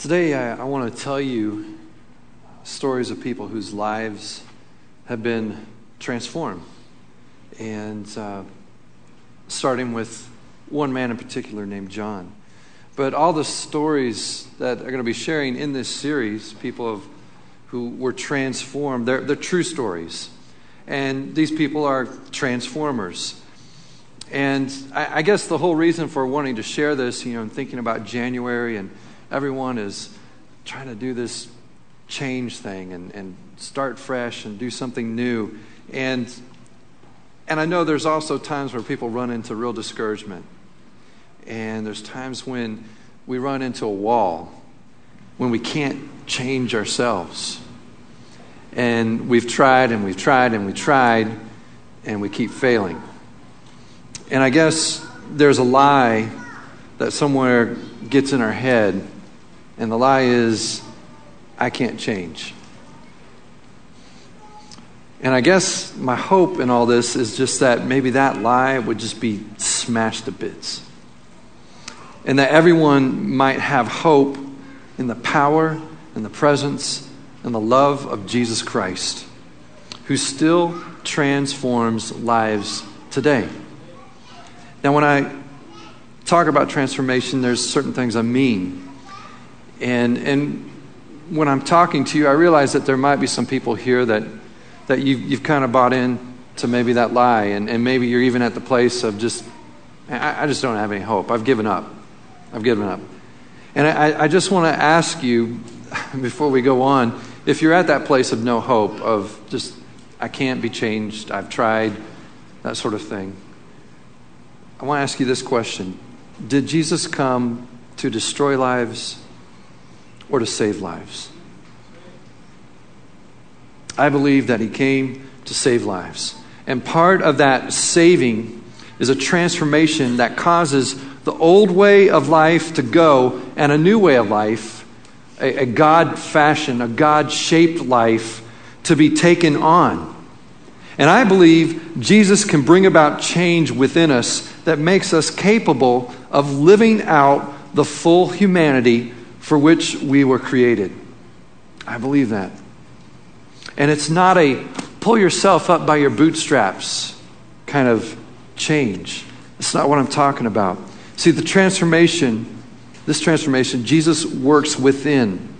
Today, I, I want to tell you stories of people whose lives have been transformed. And uh, starting with one man in particular named John. But all the stories that I'm going to be sharing in this series, people have, who were transformed, they're, they're true stories. And these people are transformers. And I, I guess the whole reason for wanting to share this, you know, and thinking about January and everyone is trying to do this change thing and, and start fresh and do something new. And, and I know there's also times where people run into real discouragement. And there's times when we run into a wall, when we can't change ourselves. And we've tried and we've tried and we've tried, and we keep failing. And I guess there's a lie that somewhere gets in our head and the lie is, I can't change. And I guess my hope in all this is just that maybe that lie would just be smashed to bits. And that everyone might have hope in the power and the presence and the love of Jesus Christ, who still transforms lives today. Now, when I talk about transformation, there's certain things I mean. And, and when I'm talking to you, I realize that there might be some people here that, that you've, you've kind of bought in to maybe that lie, and, and maybe you're even at the place of just, I, I just don't have any hope. I've given up. I've given up. And I, I just want to ask you, before we go on, if you're at that place of no hope, of just, I can't be changed, I've tried, that sort of thing, I want to ask you this question Did Jesus come to destroy lives or to save lives. I believe that he came to save lives. And part of that saving is a transformation that causes the old way of life to go and a new way of life, a, a God fashioned, a God shaped life to be taken on. And I believe Jesus can bring about change within us that makes us capable of living out the full humanity for which we were created. I believe that. And it's not a pull yourself up by your bootstraps kind of change. That's not what I'm talking about. See, the transformation, this transformation, Jesus works within.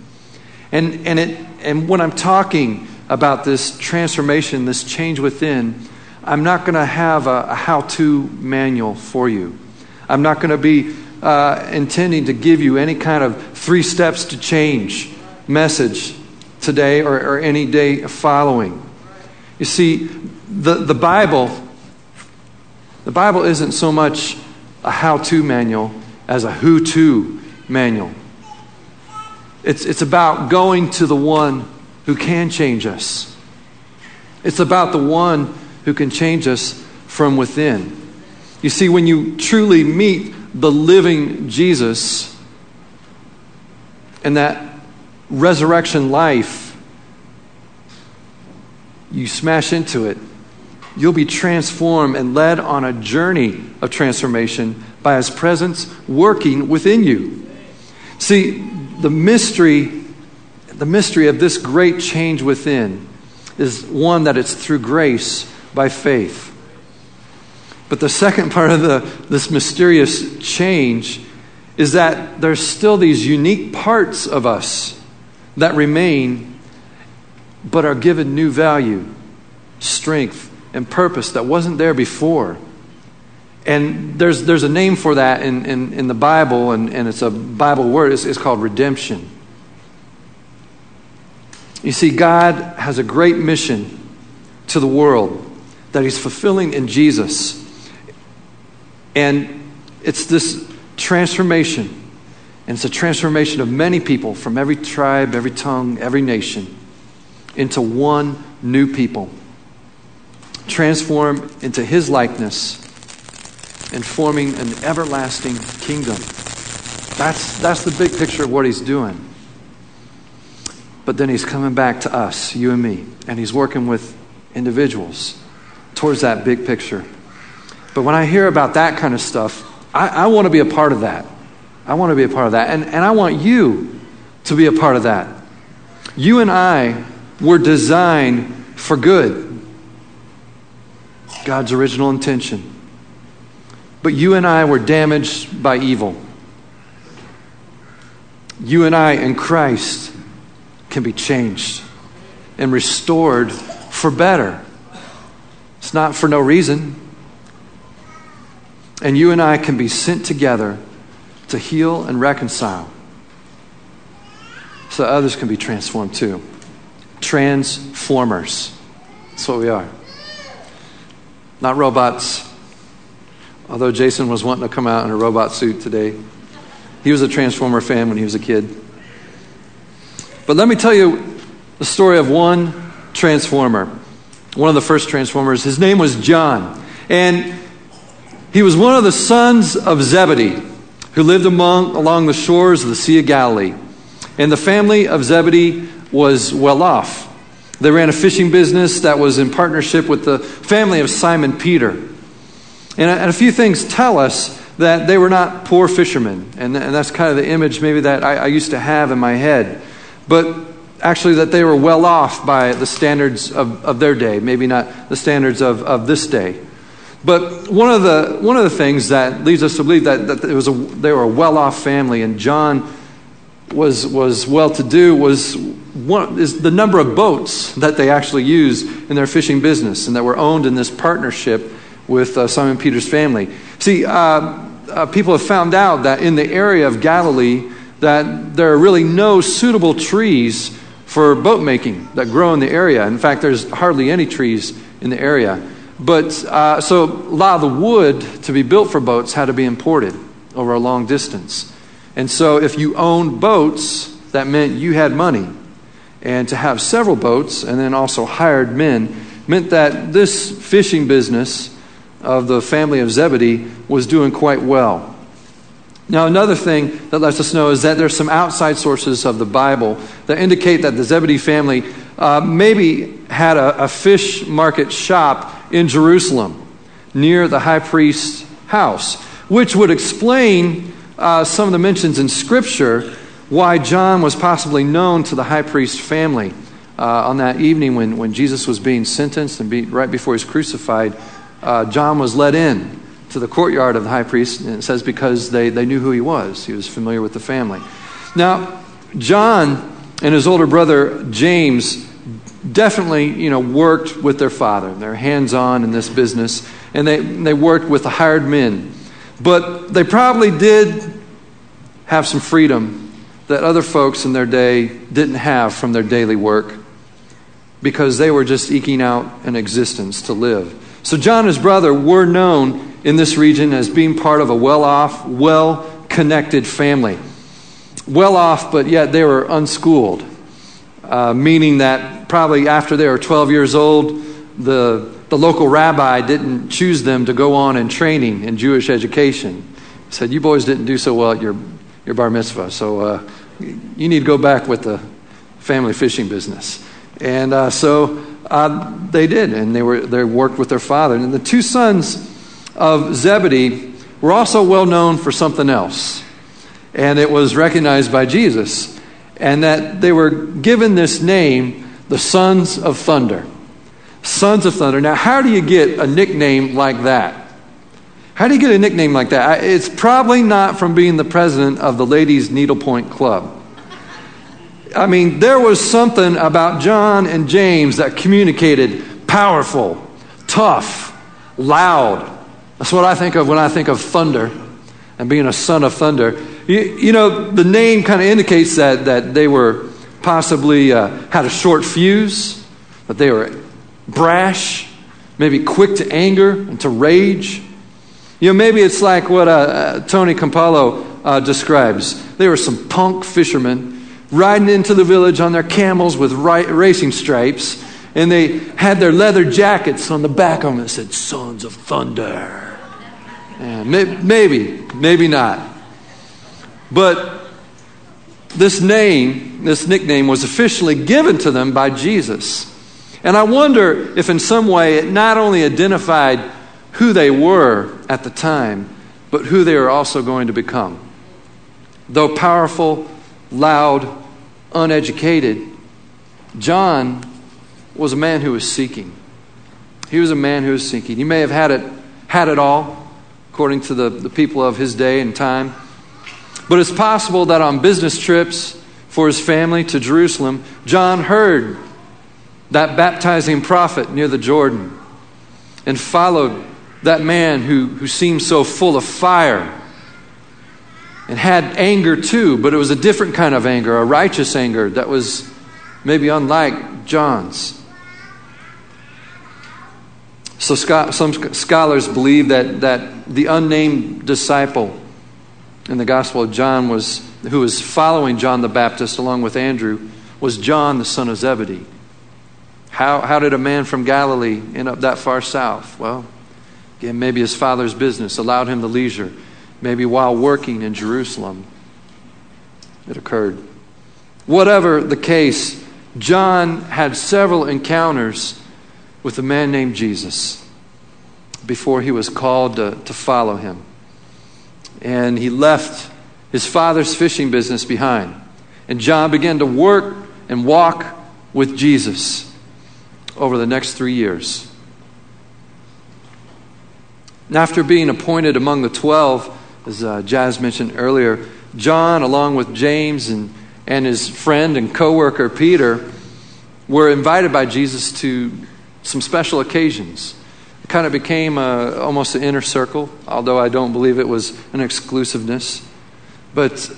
And, and, it, and when I'm talking about this transformation, this change within, I'm not going to have a, a how to manual for you. I'm not going to be uh, intending to give you any kind of three steps to change message today or, or any day following. You see, the, the Bible, the Bible isn't so much a how to manual as a who to manual. It's, it's about going to the one who can change us. It's about the one who can change us from within. You see, when you truly meet the living Jesus and that resurrection life, you smash into it, you'll be transformed and led on a journey of transformation by His presence working within you. See, the mystery, the mystery of this great change within is one that it's through grace by faith. But the second part of the, this mysterious change is that there's still these unique parts of us that remain, but are given new value, strength, and purpose that wasn't there before. And there's, there's a name for that in, in, in the Bible, and, and it's a Bible word. It's, it's called redemption. You see, God has a great mission to the world that He's fulfilling in Jesus. And it's this transformation. And it's a transformation of many people from every tribe, every tongue, every nation into one new people. Transform into his likeness and forming an everlasting kingdom. That's, that's the big picture of what he's doing. But then he's coming back to us, you and me, and he's working with individuals towards that big picture. But when I hear about that kind of stuff, I, I want to be a part of that. I want to be a part of that. And, and I want you to be a part of that. You and I were designed for good. God's original intention. But you and I were damaged by evil. You and I in Christ can be changed and restored for better. It's not for no reason. And you and I can be sent together to heal and reconcile so others can be transformed too. Transformers. That's what we are. Not robots. Although Jason was wanting to come out in a robot suit today, he was a Transformer fan when he was a kid. But let me tell you the story of one Transformer, one of the first Transformers. His name was John. And he was one of the sons of Zebedee, who lived among, along the shores of the Sea of Galilee. And the family of Zebedee was well off. They ran a fishing business that was in partnership with the family of Simon Peter. And a, and a few things tell us that they were not poor fishermen. And, and that's kind of the image maybe that I, I used to have in my head. But actually, that they were well off by the standards of, of their day, maybe not the standards of, of this day. But one of the, one of the things that leads us to believe that, that it was a, they were a well off family and John was, was well to do was one, is the number of boats that they actually use in their fishing business and that were owned in this partnership with uh, Simon Peter's family. See, uh, uh, people have found out that in the area of Galilee that there are really no suitable trees for boat making that grow in the area. In fact, there's hardly any trees in the area. But uh, so a lot of the wood to be built for boats had to be imported over a long distance. And so if you owned boats, that meant you had money. And to have several boats and then also hired men meant that this fishing business of the family of Zebedee was doing quite well. Now, another thing that lets us know is that there's some outside sources of the Bible that indicate that the Zebedee family uh, maybe had a, a fish market shop in Jerusalem near the high priest's house, which would explain uh, some of the mentions in Scripture why John was possibly known to the high priest family. Uh, on that evening when, when Jesus was being sentenced and be, right before he was crucified, uh, John was led in to the courtyard of the high priest, and it says because they, they knew who he was. He was familiar with the family. Now, John and his older brother James definitely you know, worked with their father. They're hands on in this business, and they, they worked with the hired men. But they probably did have some freedom that other folks in their day didn't have from their daily work because they were just eking out an existence to live. So, John and his brother were known in this region as being part of a well off, well connected family. Well off, but yet they were unschooled, uh, meaning that probably after they were 12 years old, the, the local rabbi didn't choose them to go on in training in Jewish education. He said, You boys didn't do so well at your, your bar mitzvah, so uh, you need to go back with the family fishing business. And uh, so uh, they did, and they, were, they worked with their father. And the two sons of Zebedee were also well known for something else, and it was recognized by Jesus, and that they were given this name, the Sons of Thunder. Sons of Thunder. Now, how do you get a nickname like that? How do you get a nickname like that? It's probably not from being the president of the Ladies Needlepoint Club. I mean, there was something about John and James that communicated powerful, tough, loud. That's what I think of when I think of thunder and being a son of thunder. You, you know, the name kind of indicates that, that they were possibly uh, had a short fuse, that they were brash, maybe quick to anger and to rage. You know, maybe it's like what uh, uh, Tony Campolo uh, describes. They were some punk fishermen riding into the village on their camels with ri- racing stripes, and they had their leather jackets on the back of them that said Sons of Thunder. Yeah, may- maybe, maybe not. But this name, this nickname, was officially given to them by Jesus. And I wonder if in some way it not only identified who they were at the time, but who they are also going to become. Though powerful, loud, uneducated, John was a man who was seeking. He was a man who was seeking. He may have had it, had it all, according to the, the people of his day and time. But it's possible that on business trips for his family to Jerusalem, John heard that baptizing prophet near the Jordan and followed that man who, who seemed so full of fire and had anger too, but it was a different kind of anger, a righteous anger that was maybe unlike John's. So, some scholars believe that, that the unnamed disciple in the Gospel of John was, who was following John the Baptist along with Andrew, was John the son of Zebedee. How, how did a man from Galilee end up that far south? Well, again, maybe his father's business allowed him the leisure. Maybe while working in Jerusalem, it occurred. Whatever the case, John had several encounters with a man named Jesus before he was called to, to follow him. And he left his father's fishing business behind. And John began to work and walk with Jesus over the next three years. And after being appointed among the twelve, as uh, Jazz mentioned earlier, John, along with James and, and his friend and co worker Peter, were invited by Jesus to some special occasions. Kind of became a, almost an inner circle, although I don't believe it was an exclusiveness. But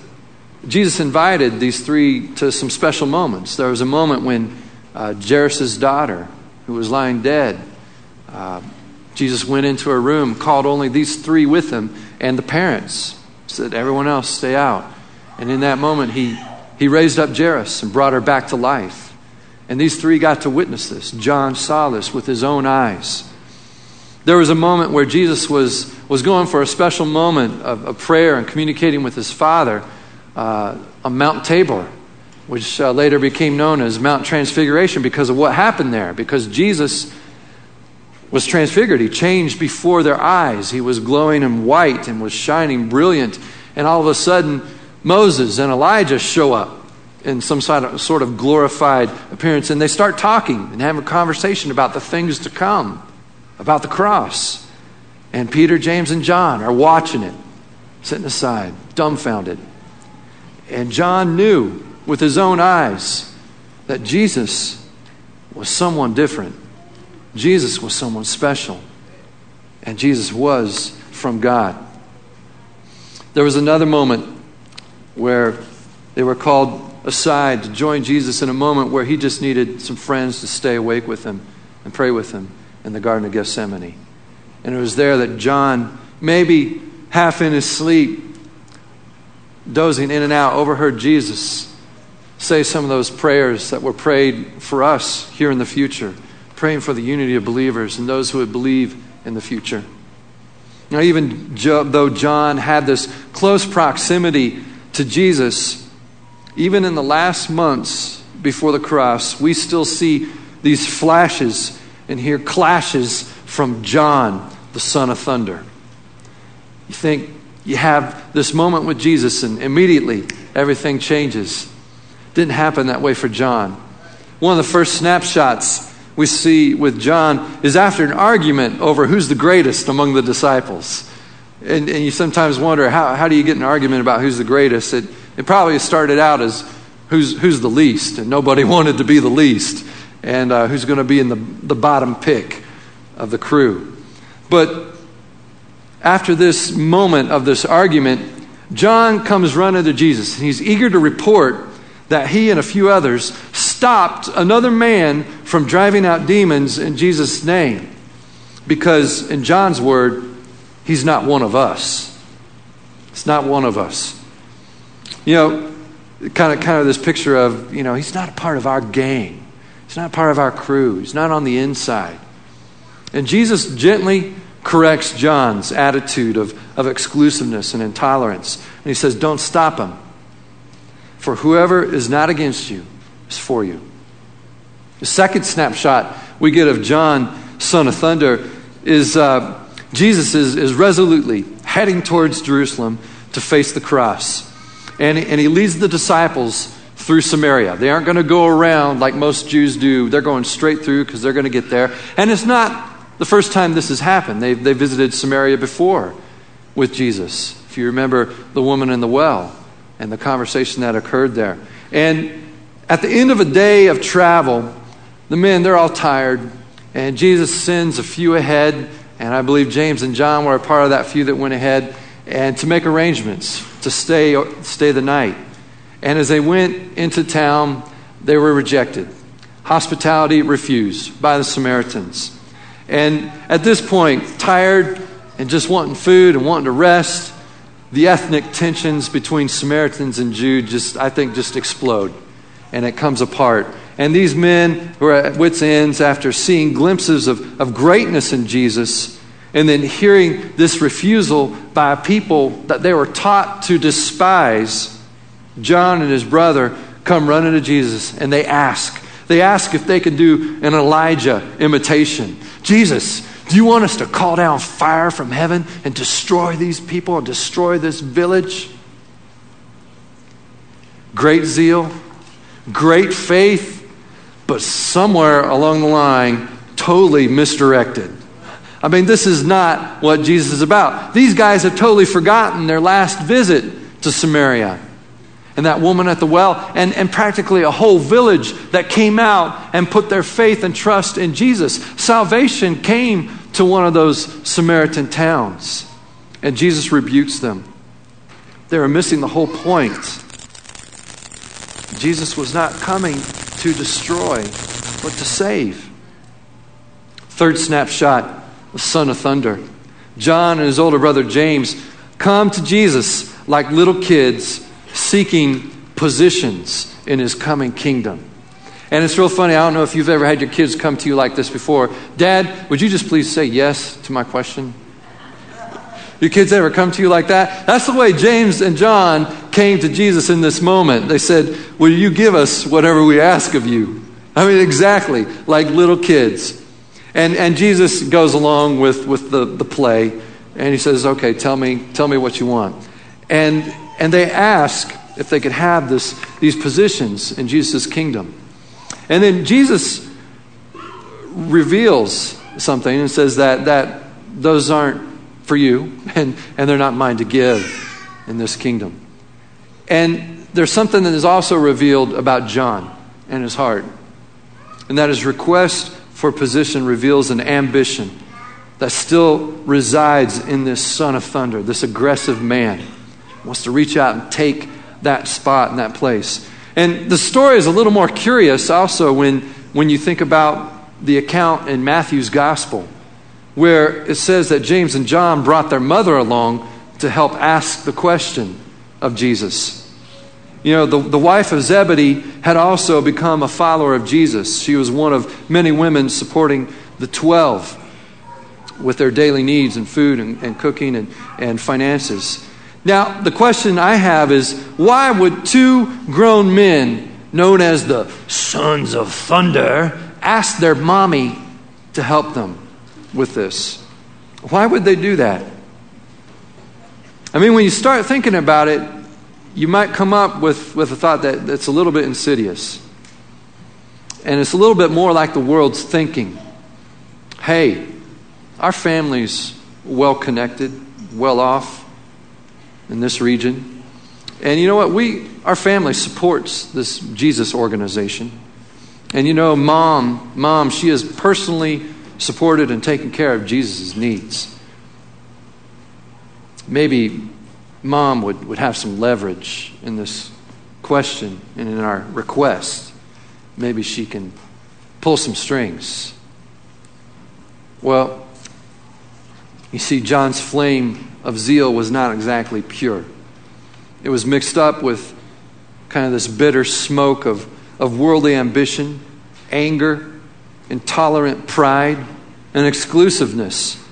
Jesus invited these three to some special moments. There was a moment when uh, Jairus' daughter, who was lying dead. Uh, Jesus went into a room, called only these three with him, and the parents said, Everyone else, stay out. And in that moment, he, he raised up Jairus and brought her back to life. And these three got to witness this. John saw this with his own eyes. There was a moment where Jesus was, was going for a special moment of, of prayer and communicating with his Father uh, on Mount Tabor which uh, later became known as Mount Transfiguration because of what happened there. Because Jesus was transfigured, he changed before their eyes. He was glowing and white and was shining brilliant. And all of a sudden, Moses and Elijah show up in some sort of, glorified appearance, and they start talking and having a conversation about the things to come, about the cross. And Peter, James, and John are watching it, sitting aside, dumbfounded. And John knew with his own eyes that Jesus was someone different. Jesus was someone special. And Jesus was from God. There was another moment where they were called aside to join Jesus in a moment where he just needed some friends to stay awake with him and pray with him in the Garden of Gethsemane. And it was there that John, maybe half in his sleep, dozing in and out, overheard Jesus say some of those prayers that were prayed for us here in the future, praying for the unity of believers and those who would believe in the future. Now, even though John had this close proximity to Jesus, even in the last months before the cross, we still see these flashes and hear clashes from John, the son of thunder. You think you have this moment with Jesus, and immediately everything changes. Didn't happen that way for John. One of the first snapshots we see with John is after an argument over who's the greatest among the disciples. And, and you sometimes wonder how, how do you get an argument about who's the greatest? It, it probably started out as who's, who's the least, and nobody wanted to be the least, and uh, who's going to be in the, the bottom pick of the crew. But after this moment of this argument, John comes running to Jesus, and he's eager to report that he and a few others stopped another man from driving out demons in Jesus' name. Because, in John's word, he's not one of us. It's not one of us. You know, kind of, kind of this picture of, you know, he's not a part of our gang. He's not part of our crew. He's not on the inside. And Jesus gently corrects John's attitude of, of exclusiveness and intolerance. And he says, Don't stop him. For whoever is not against you is for you. The second snapshot we get of John, son of thunder, is uh, Jesus is, is resolutely heading towards Jerusalem to face the cross. And, and he leads the disciples through Samaria. They aren't going to go around like most Jews do. They're going straight through because they're going to get there. And it's not the first time this has happened. They, they visited Samaria before with Jesus. If you remember the woman in the well and the conversation that occurred there. And at the end of a day of travel, the men, they're all tired. And Jesus sends a few ahead. And I believe James and John were a part of that few that went ahead and to make arrangements to stay, stay the night. And as they went into town, they were rejected. Hospitality refused by the Samaritans. And at this point, tired and just wanting food and wanting to rest, the ethnic tensions between Samaritans and Jews just, I think, just explode. And it comes apart. And these men who are at wits' ends after seeing glimpses of, of greatness in Jesus and then hearing this refusal by a people that they were taught to despise, John and his brother come running to Jesus and they ask. They ask if they can do an Elijah imitation. Jesus, do you want us to call down fire from heaven and destroy these people and destroy this village? Great zeal, great faith, but somewhere along the line, totally misdirected. I mean, this is not what Jesus is about. These guys have totally forgotten their last visit to Samaria and that woman at the well, and, and practically a whole village that came out and put their faith and trust in Jesus. Salvation came to one of those Samaritan towns, and Jesus rebukes them. They are missing the whole point. Jesus was not coming to destroy, but to save. Third snapshot the son of thunder. John and his older brother James come to Jesus like little kids seeking positions in his coming kingdom. And it's real funny. I don't know if you've ever had your kids come to you like this before. Dad, would you just please say yes to my question? Your kids ever come to you like that? That's the way James and John came to Jesus in this moment. They said, Will you give us whatever we ask of you? I mean, exactly, like little kids. And, and Jesus goes along with, with the, the play, and he says, Okay, tell me, tell me what you want. And, and they ask if they could have this, these positions in Jesus' kingdom. And then Jesus reveals something and says that, that those aren't for you, and, and they're not mine to give in this kingdom. And there's something that is also revealed about John and his heart, and that his request for position reveals an ambition that still resides in this son of thunder, this aggressive man. Wants to reach out and take that spot and that place. And the story is a little more curious also when, when you think about the account in Matthew's gospel where it says that James and John brought their mother along to help ask the question of Jesus. You know, the, the wife of Zebedee had also become a follower of Jesus. She was one of many women supporting the 12 with their daily needs and food and, and cooking and, and finances. Now, the question I have is why would two grown men, known as the sons of thunder, ask their mommy to help them? with this. Why would they do that? I mean, when you start thinking about it, you might come up with, with a thought that, that's a little bit insidious. And it's a little bit more like the world's thinking. Hey, our family's well connected, well off in this region. And you know what? We, our family supports this Jesus organization. And you know, mom, mom, she has personally supported and taken care of Jesus' needs. Maybe mom would, would have some leverage in this question and in our request. Maybe she can pull some strings. Well, you see, John's flame of zeal was not exactly pure. It was mixed up with kind of this bitter smoke of, of worldly ambition, anger, intolerant pride, and exclusiveness.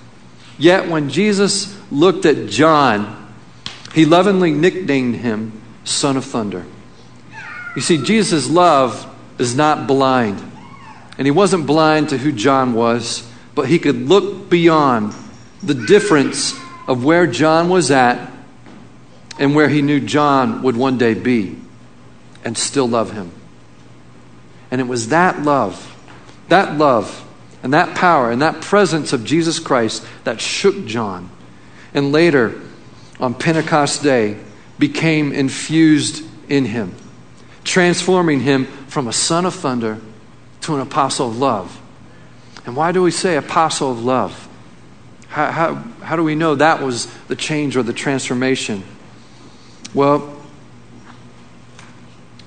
Yet when Jesus looked at John, he lovingly nicknamed him Son of Thunder. You see, Jesus' love is not blind. And he wasn't blind to who John was, but he could look beyond the difference of where John was at and where he knew John would one day be. and still love him. And it was that love, that love, and that power and that presence of Jesus Christ that shook John. And later, on Pentecost Day, became infused in him, transforming him from a son of thunder to an apostle of love. And why do we say apostle of love? How, how, how do we know that was the change or the transformation? Well,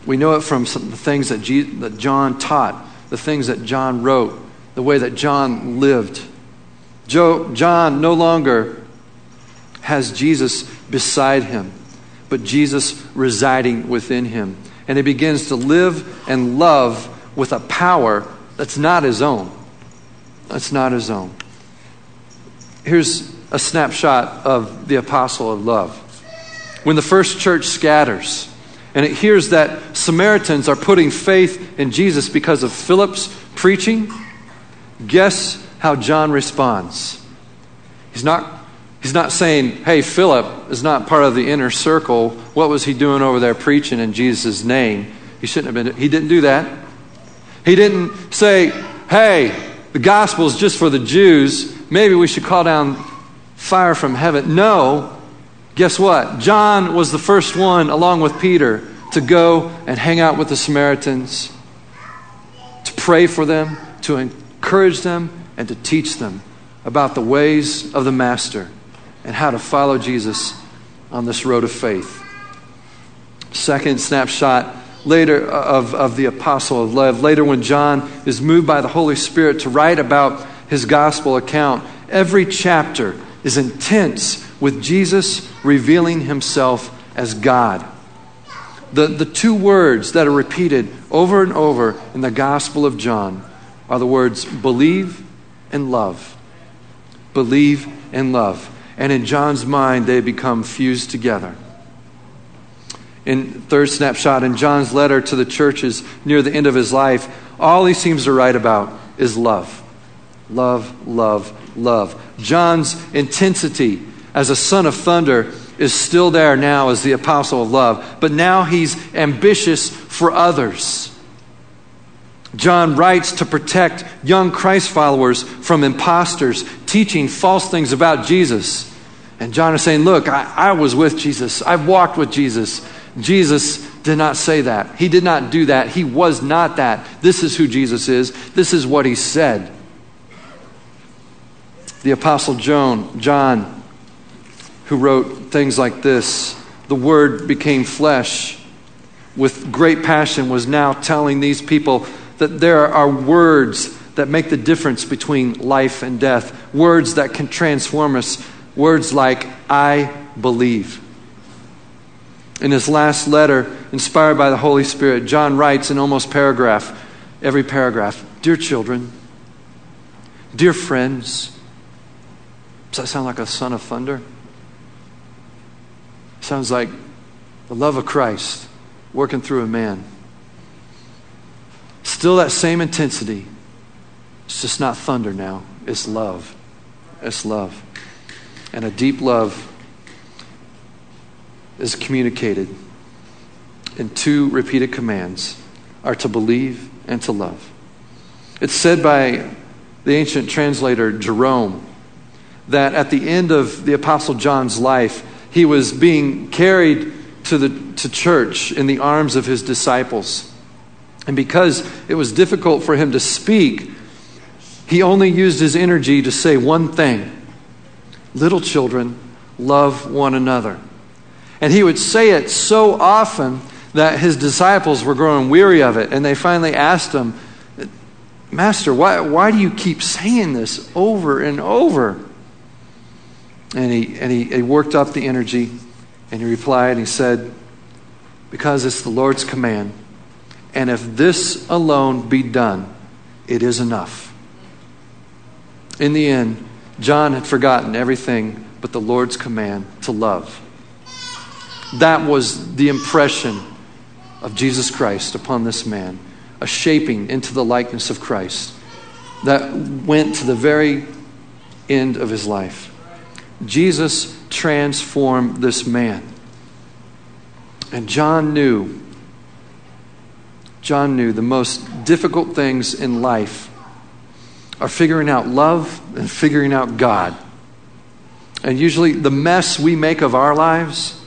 we know it from some, the things that, that John taught, the things that John wrote, the way that John lived. John no longer has Jesus beside him, but Jesus residing within him. And he begins to live and love with a power that's not his own. That's not his own. Here's a snapshot of the apostle of love. When the first church scatters, and it hears that Samaritans are putting faith in Jesus because of Philip's preaching, guess how John responds? He's not, he's not saying, hey, Philip is not part of the inner circle. What was he doing over there preaching in Jesus' name? He shouldn't have been. He didn't do that. He didn't say, hey, the gospel is just for the Jews. Maybe we should call down fire from heaven. No, Guess what? John was the first one, along with Peter, to go and hang out with the Samaritans, to pray for them, to encourage them, and to teach them about the ways of the Master and how to follow Jesus on this road of faith. Second snapshot later of, of the apostle of love. Later, when John is moved by the Holy Spirit to write about his gospel account, every chapter is intense with Jesus revealing himself as God. The, the two words that are repeated over and over in the Gospel of John are the words believe and love. Believe and love. And in John's mind, they become fused together. In third snapshot, in John's letter to the churches near the end of his life, all he seems to write about is love. Love, love, love. John's intensity as a son of thunder is still there now as the apostle of love, but now he's ambitious for others. John writes to protect young Christ followers from imposters teaching false things about Jesus. And John is saying, Look, I, I, was with Jesus, I've walked with Jesus. Jesus did not say that. He did not do that. He was not that. This is who Jesus is, this is what he said. The Apostle John, John who wrote things like this The Word became flesh with great passion, was now telling these people that there are words that make the difference between life and death, words that can transform us, words like, I believe. In his last letter, inspired by the Holy Spirit, John writes in almost paragraph, every paragraph, Dear children, dear friends, does that sound like a son of thunder? Sounds like the love of Christ working through a man. Still that same intensity. It's just not thunder now, it's love. It's love. And a deep love is communicated in two repeated commands are to believe and to love. It's said by the ancient translator Jerome that at the end of the Apostle John's life, he was being carried to, the, to church in the arms of his disciples. And because it was difficult for him to speak, he only used his energy to say one thing Little children, love one another. And he would say it so often that his disciples were growing weary of it. And they finally asked him, Master, why, why do you keep saying this over and over? And he, and he, he worked up the energy and he replied and he said, Because it's the Lord's command. And if this alone be done, it is enough. In the end, John had forgotten everything but the Lord's command to love. That was the impression of Jesus Christ upon this man, a shaping into the likeness of Christ that went to the very end of his life. Jesus transformed this man. And John knew John knew the most difficult things in life are figuring out love and figuring out God. And usually, the mess we make of our lives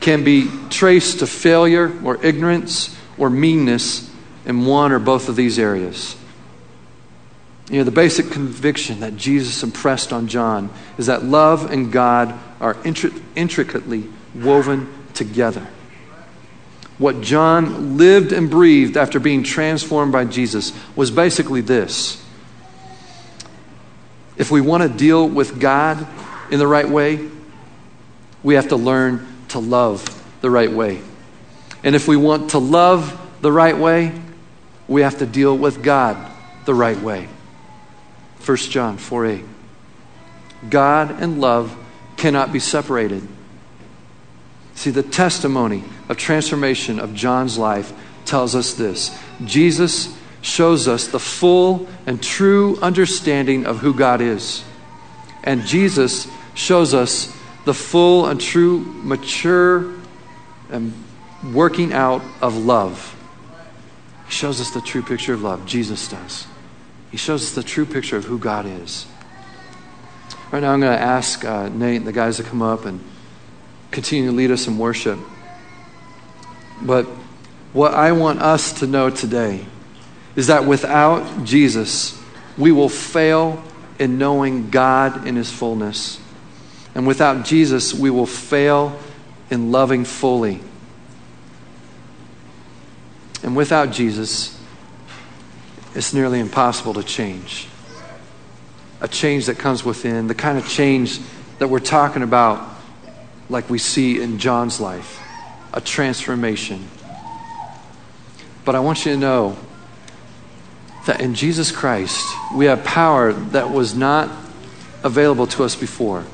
can be traced to failure or ignorance or meanness in one or both of these areas. You know, the basic conviction that Jesus impressed on John is that love and God are intricately woven together. What John lived and breathed after being transformed by Jesus was basically this. If we want to deal with God in the right way, we have to learn to love the right way. And if we want to love the right way, we have to deal with God the right way. 1 John 4 8. God and love cannot be separated. See, the testimony of transformation of John's life tells us this Jesus shows us the full and true understanding of who God is. And Jesus shows us the full and true, mature, and working out of love. He shows us the true picture of love. Jesus does. He shows us the true picture of who God is. Right now, I'm going to ask uh, Nate and the guys to come up and continue to lead us in worship. But what I want us to know today is that without Jesus, we will fail in knowing God in His fullness. And without Jesus, we will fail in loving fully. And without Jesus, it's nearly impossible to change. A change that comes within, the kind of change that we're talking about, like we see in John's life, a transformation. But I want you to know that in Jesus Christ, we have power that was not available to us before.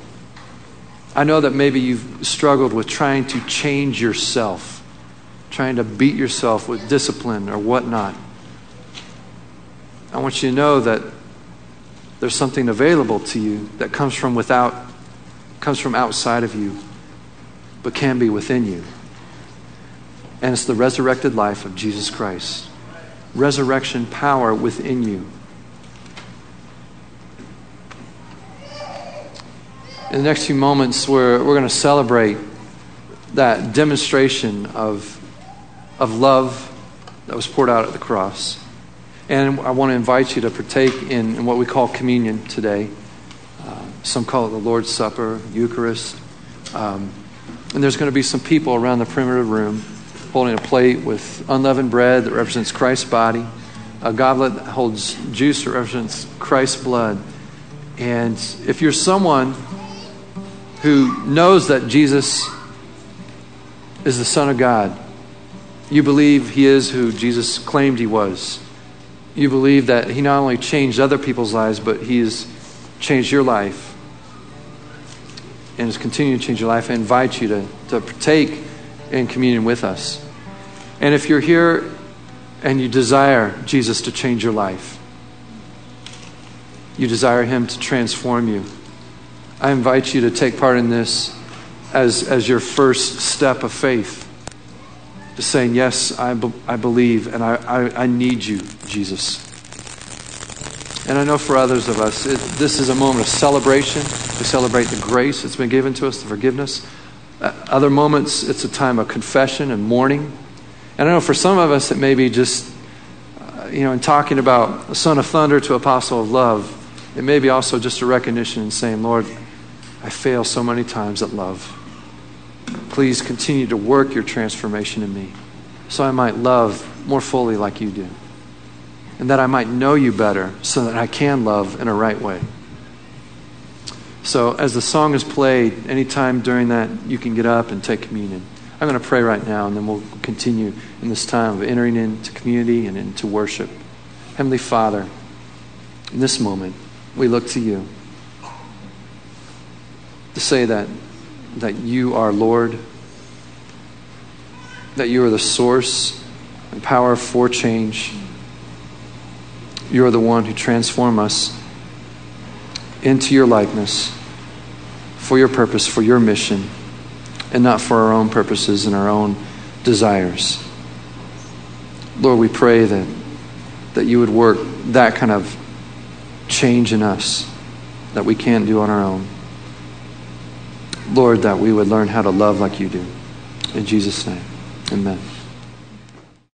I know that maybe you've struggled with trying to change yourself, trying to beat yourself with discipline or whatnot. I want you to know that there's something available to you that comes from without, comes from outside of you, but can be within you. And it's the resurrected life of Jesus Christ. Resurrection power within you. In the next few moments, we're, we're going to celebrate that demonstration of, of love that was poured out at the cross. And I want to invite you to partake in, in what we call communion today. Uh, some call it the Lord's Supper, Eucharist. Um, and there's going to be some people around the primitive room holding a plate with unleavened bread that represents Christ's body, a goblet that holds juice that represents Christ's blood. And if you're someone who knows that Jesus is the Son of God, you believe he is who Jesus claimed he was you believe that He not only changed other people's lives, but He has changed your life and has continued to change your life, I invite you to, to partake in communion with us. And if you're here and you desire Jesus to change your life, you desire Him to transform you, I invite you to take part in this as, as your first step of faith saying, Yes, I, be- I believe and I, I, I need you, Jesus. And I know for others of us, it, this is a moment of celebration. We celebrate the grace that's been given to us, the forgiveness. Uh, other moments, it's a time of confession and mourning. And I know for some of us, it may be just, uh, you know, in talking about the Son of Thunder to Apostle of Love, it may be also just a recognition and saying, Lord, I fail so many times at love. Please continue to work your transformation in me so I might love more fully like you do. And that I might know you better so that I can love in a right way. So, as the song is played, anytime during that, you can get up and take communion. I'm going to pray right now, and then we'll continue in this time of entering into community and into worship. Heavenly Father, in this moment, we look to you to say that that you are Lord, that you are the source and power for change. You are the one who transform us into your likeness for your purpose, for your mission, and not for our own purposes and our own desires. Lord, we pray that, that you would work that kind of change in us that we can't do on our own. Lord, that we would learn how to love like you do. In Jesus' name, amen.